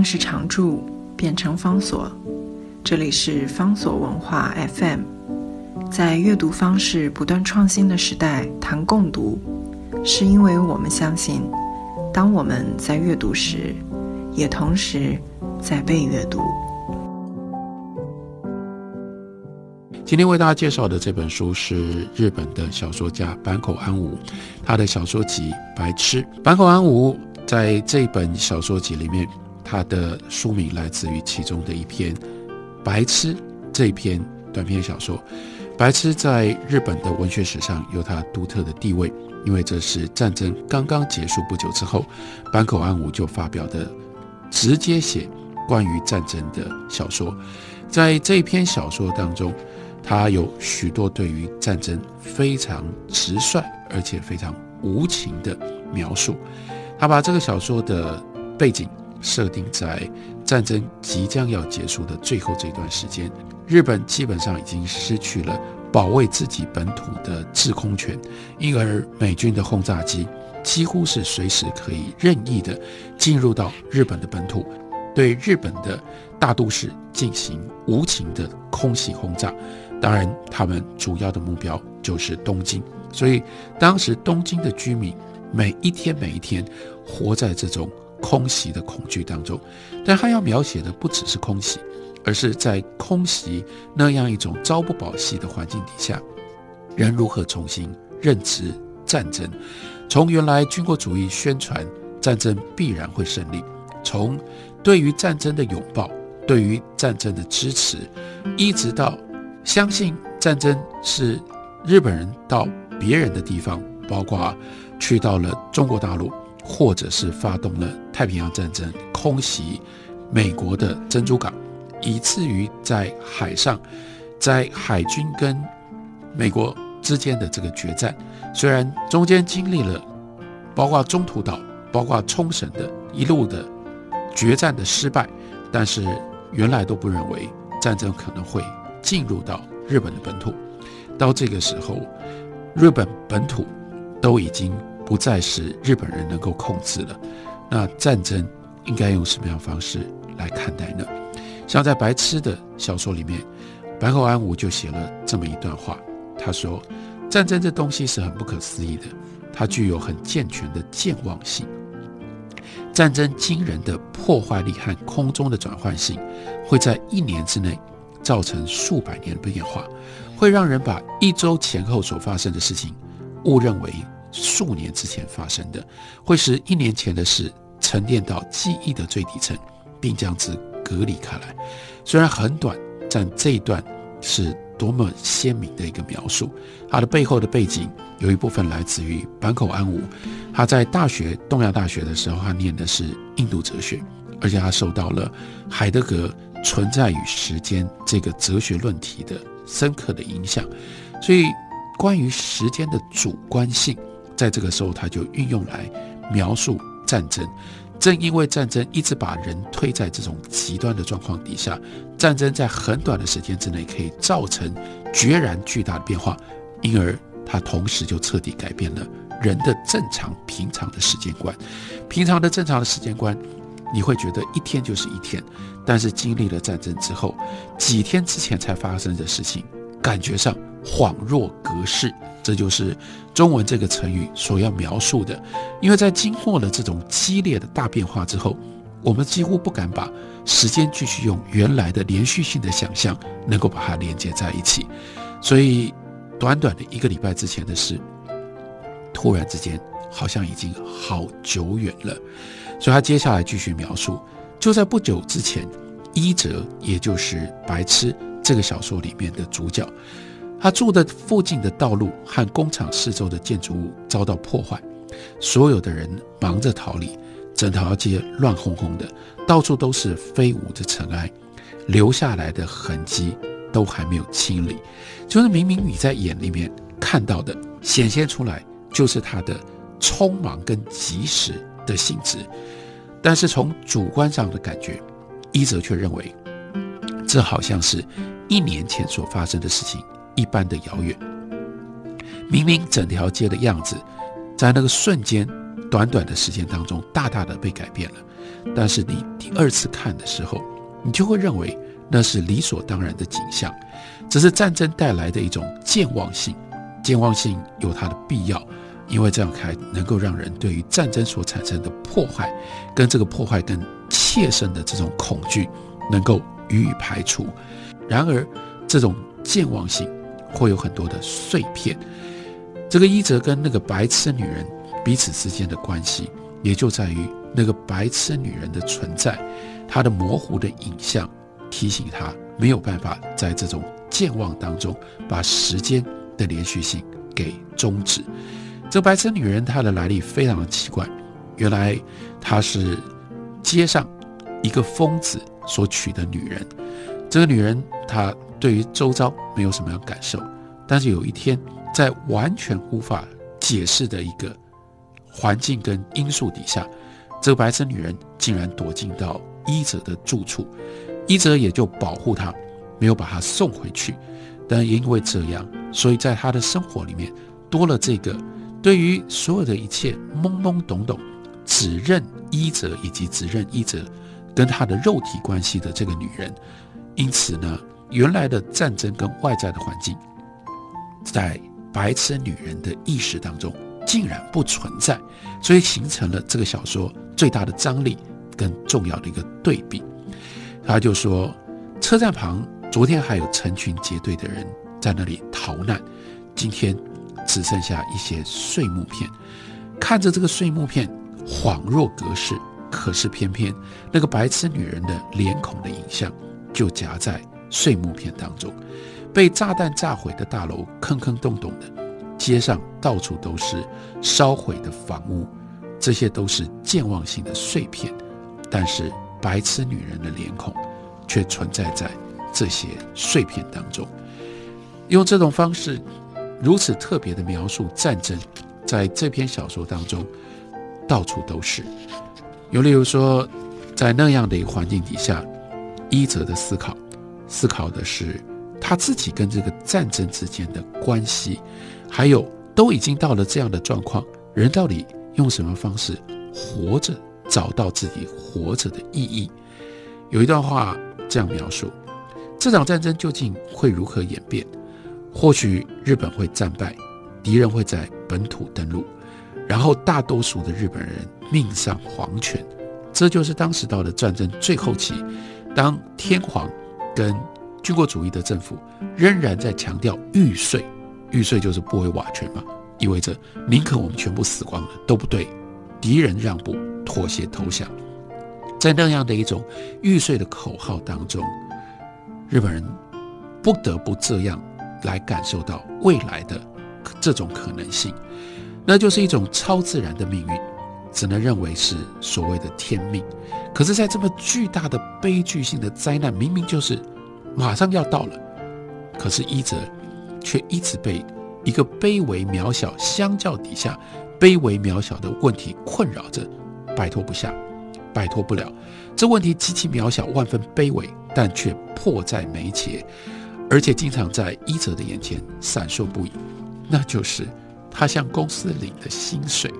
定是常驻，变成方所。这里是方所文化 FM。在阅读方式不断创新的时代，谈共读，是因为我们相信，当我们在阅读时，也同时在被阅读。今天为大家介绍的这本书是日本的小说家坂口安吾，他的小说集《白痴》。坂口安吾在这本小说集里面，他的书名来自于其中的一篇《白痴》这篇短篇小说。《白痴》在日本的文学史上有它独特的地位，因为这是战争刚刚结束不久之后，坂口安吾就发表的直接写关于战争的小说。在这篇小说当中。他有许多对于战争非常直率而且非常无情的描述。他把这个小说的背景设定在战争即将要结束的最后这段时间，日本基本上已经失去了保卫自己本土的制空权，因而美军的轰炸机几乎是随时可以任意的进入到日本的本土，对日本的大都市进行无情的空袭轰炸。当然，他们主要的目标就是东京，所以当时东京的居民每一天每一天活在这种空袭的恐惧当中。但他要描写的不只是空袭，而是在空袭那样一种朝不保夕的环境底下，人如何重新认知战争。从原来军国主义宣传战争必然会胜利，从对于战争的拥抱，对于战争的支持，一直到。相信战争是日本人到别人的地方，包括去到了中国大陆，或者是发动了太平洋战争，空袭美国的珍珠港，以至于在海上，在海军跟美国之间的这个决战，虽然中间经历了包括中途岛、包括冲绳的一路的决战的失败，但是原来都不认为战争可能会。进入到日本的本土，到这个时候，日本本土都已经不再是日本人能够控制了。那战争应该用什么样方式来看待呢？像在《白痴》的小说里面，白口安吾就写了这么一段话。他说：“战争这东西是很不可思议的，它具有很健全的健忘性。战争惊人的破坏力和空中的转换性，会在一年之内。”造成数百年的变化，会让人把一周前后所发生的事情误认为数年之前发生的，会使一年前的事沉淀到记忆的最底层，并将之隔离开来。虽然很短，但这一段是多么鲜明的一个描述。它的背后的背景有一部分来自于坂口安吾，他在大学东亚大学的时候，他念的是印度哲学，而且他受到了海德格。存在与时间这个哲学论题的深刻的影响，所以关于时间的主观性，在这个时候他就运用来描述战争。正因为战争一直把人推在这种极端的状况底下，战争在很短的时间之内可以造成决然巨大的变化，因而它同时就彻底改变了人的正常平常的时间观。平常的正常的时间观。你会觉得一天就是一天，但是经历了战争之后，几天之前才发生的事情，感觉上恍若隔世。这就是中文这个成语所要描述的。因为在经过了这种激烈的大变化之后，我们几乎不敢把时间继续用原来的连续性的想象能够把它连接在一起。所以，短短的一个礼拜之前的事，突然之间好像已经好久远了。所以他接下来继续描述，就在不久之前，伊泽，也就是白痴这个小说里面的主角，他住的附近的道路和工厂四周的建筑物遭到破坏，所有的人忙着逃离，整条街乱哄哄的，到处都是飞舞的尘埃，留下来的痕迹都还没有清理，就是明明你在眼里面看到的，显现出来就是他的匆忙跟及时。的性质，但是从主观上的感觉，伊泽却认为，这好像是一年前所发生的事情一般的遥远。明明整条街的样子，在那个瞬间短短的时间当中大大的被改变了。但是你第二次看的时候，你就会认为那是理所当然的景象，这是战争带来的一种健忘性。健忘性有它的必要，因为这样才能够让人对于战争所产生的破坏，跟这个破坏跟切身的这种恐惧，能够予以排除。然而，这种健忘性会有很多的碎片。这个伊泽跟那个白痴女人彼此之间的关系，也就在于那个白痴女人的存在，她的模糊的影像提醒他没有办法在这种健忘当中把时间。的连续性给终止。这白痴女人她的来历非常的奇怪，原来她是街上一个疯子所娶的女人。这个女人她对于周遭没有什么样感受，但是有一天在完全无法解释的一个环境跟因素底下，这个白痴女人竟然躲进到伊泽的住处，伊泽也就保护她，没有把她送回去。但因为这样，所以在她的生活里面多了这个对于所有的一切懵懵懂懂，只认医者以及只认医者跟她的肉体关系的这个女人。因此呢，原来的战争跟外在的环境，在白痴女人的意识当中竟然不存在，所以形成了这个小说最大的张力跟重要的一个对比。他就说，车站旁。昨天还有成群结队的人在那里逃难，今天只剩下一些碎木片。看着这个碎木片，恍若隔世，可是偏偏那个白痴女人的脸孔的影像就夹在碎木片当中。被炸弹炸毁的大楼坑坑洞洞的，街上到处都是烧毁的房屋，这些都是健忘性的碎片。但是白痴女人的脸孔却存在在。这些碎片当中，用这种方式如此特别的描述战争，在这篇小说当中到处都是。有例如说，在那样的一个环境底下，一泽的思考，思考的是他自己跟这个战争之间的关系，还有都已经到了这样的状况，人到底用什么方式活着，找到自己活着的意义？有一段话这样描述。这场战争究竟会如何演变？或许日本会战败，敌人会在本土登陆，然后大多数的日本人命丧黄泉。这就是当时到了战争最后期，当天皇跟军国主义的政府仍然在强调玉碎，玉碎就是不为瓦全嘛，意味着宁可我们全部死光了都不对敌人让步、妥协、投降。在那样的一种玉碎的口号当中。日本人不得不这样来感受到未来的这种可能性，那就是一种超自然的命运，只能认为是所谓的天命。可是，在这么巨大的悲剧性的灾难，明明就是马上要到了，可是伊泽却一直被一个卑微渺小、相较底下卑微渺小的问题困扰着，摆脱不下，摆脱不了。这问题极其渺小，万分卑微。但却迫在眉睫，而且经常在伊泽的眼前闪烁不已。那就是他向公司领的薪水，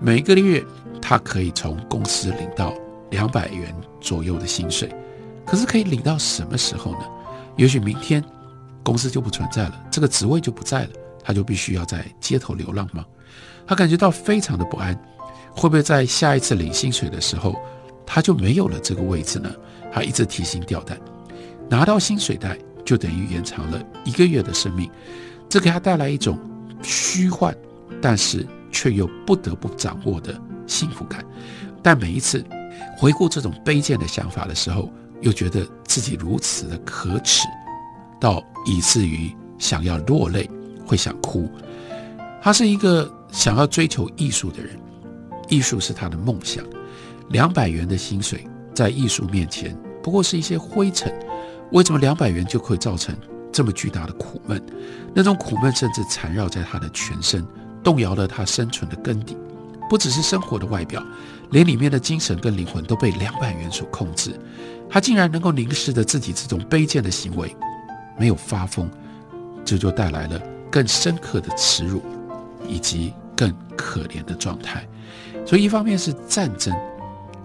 每一个月他可以从公司领到两百元左右的薪水。可是可以领到什么时候呢？也许明天公司就不存在了，这个职位就不在了，他就必须要在街头流浪吗？他感觉到非常的不安，会不会在下一次领薪水的时候，他就没有了这个位置呢？他一直提心吊胆，拿到薪水袋就等于延长了一个月的生命，这给他带来一种虚幻，但是却又不得不掌握的幸福感。但每一次回顾这种卑贱的想法的时候，又觉得自己如此的可耻，到以至于想要落泪，会想哭。他是一个想要追求艺术的人，艺术是他的梦想。两百元的薪水。在艺术面前，不过是一些灰尘。为什么两百元就可以造成这么巨大的苦闷？那种苦闷甚至缠绕在他的全身，动摇了他生存的根底。不只是生活的外表，连里面的精神跟灵魂都被两百元所控制。他竟然能够凝视着自己这种卑贱的行为，没有发疯，这就带来了更深刻的耻辱，以及更可怜的状态。所以一方面是战争，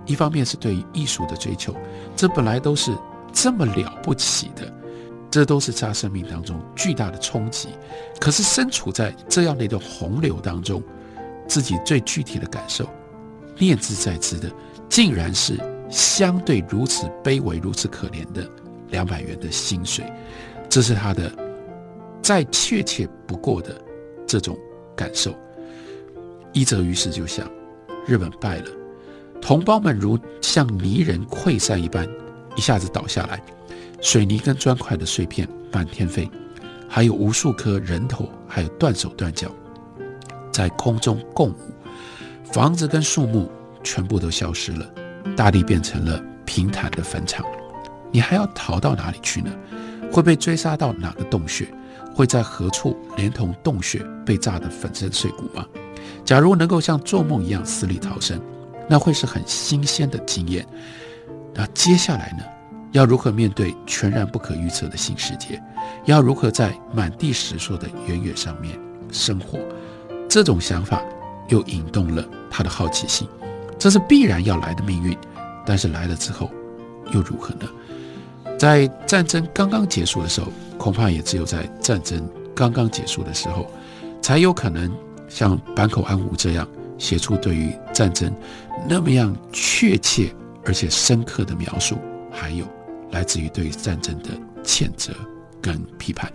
一方面是对于艺术的追求，这本来都是这么了不起的，这都是他生命当中巨大的冲击。可是身处在这样的一个洪流当中，自己最具体的感受，念兹在兹的，竟然是相对如此卑微、如此可怜的两百元的薪水，这是他的再确切不过的这种感受。一则于是就想。日本败了，同胞们如像泥人溃散一般，一下子倒下来，水泥跟砖块的碎片满天飞，还有无数颗人头，还有断手断脚，在空中共舞。房子跟树木全部都消失了，大地变成了平坦的坟场。你还要逃到哪里去呢？会被追杀到哪个洞穴？会在何处连同洞穴被炸得粉身碎骨吗？假如能够像做梦一样死里逃生，那会是很新鲜的经验。那接下来呢？要如何面对全然不可预测的新世界？要如何在满地石烁的原野上面生活？这种想法又引动了他的好奇心。这是必然要来的命运，但是来了之后又如何呢？在战争刚刚结束的时候，恐怕也只有在战争刚刚结束的时候，才有可能。像坂口安吾这样写出对于战争那么样确切而且深刻的描述，还有来自于对战争的谴责跟批判。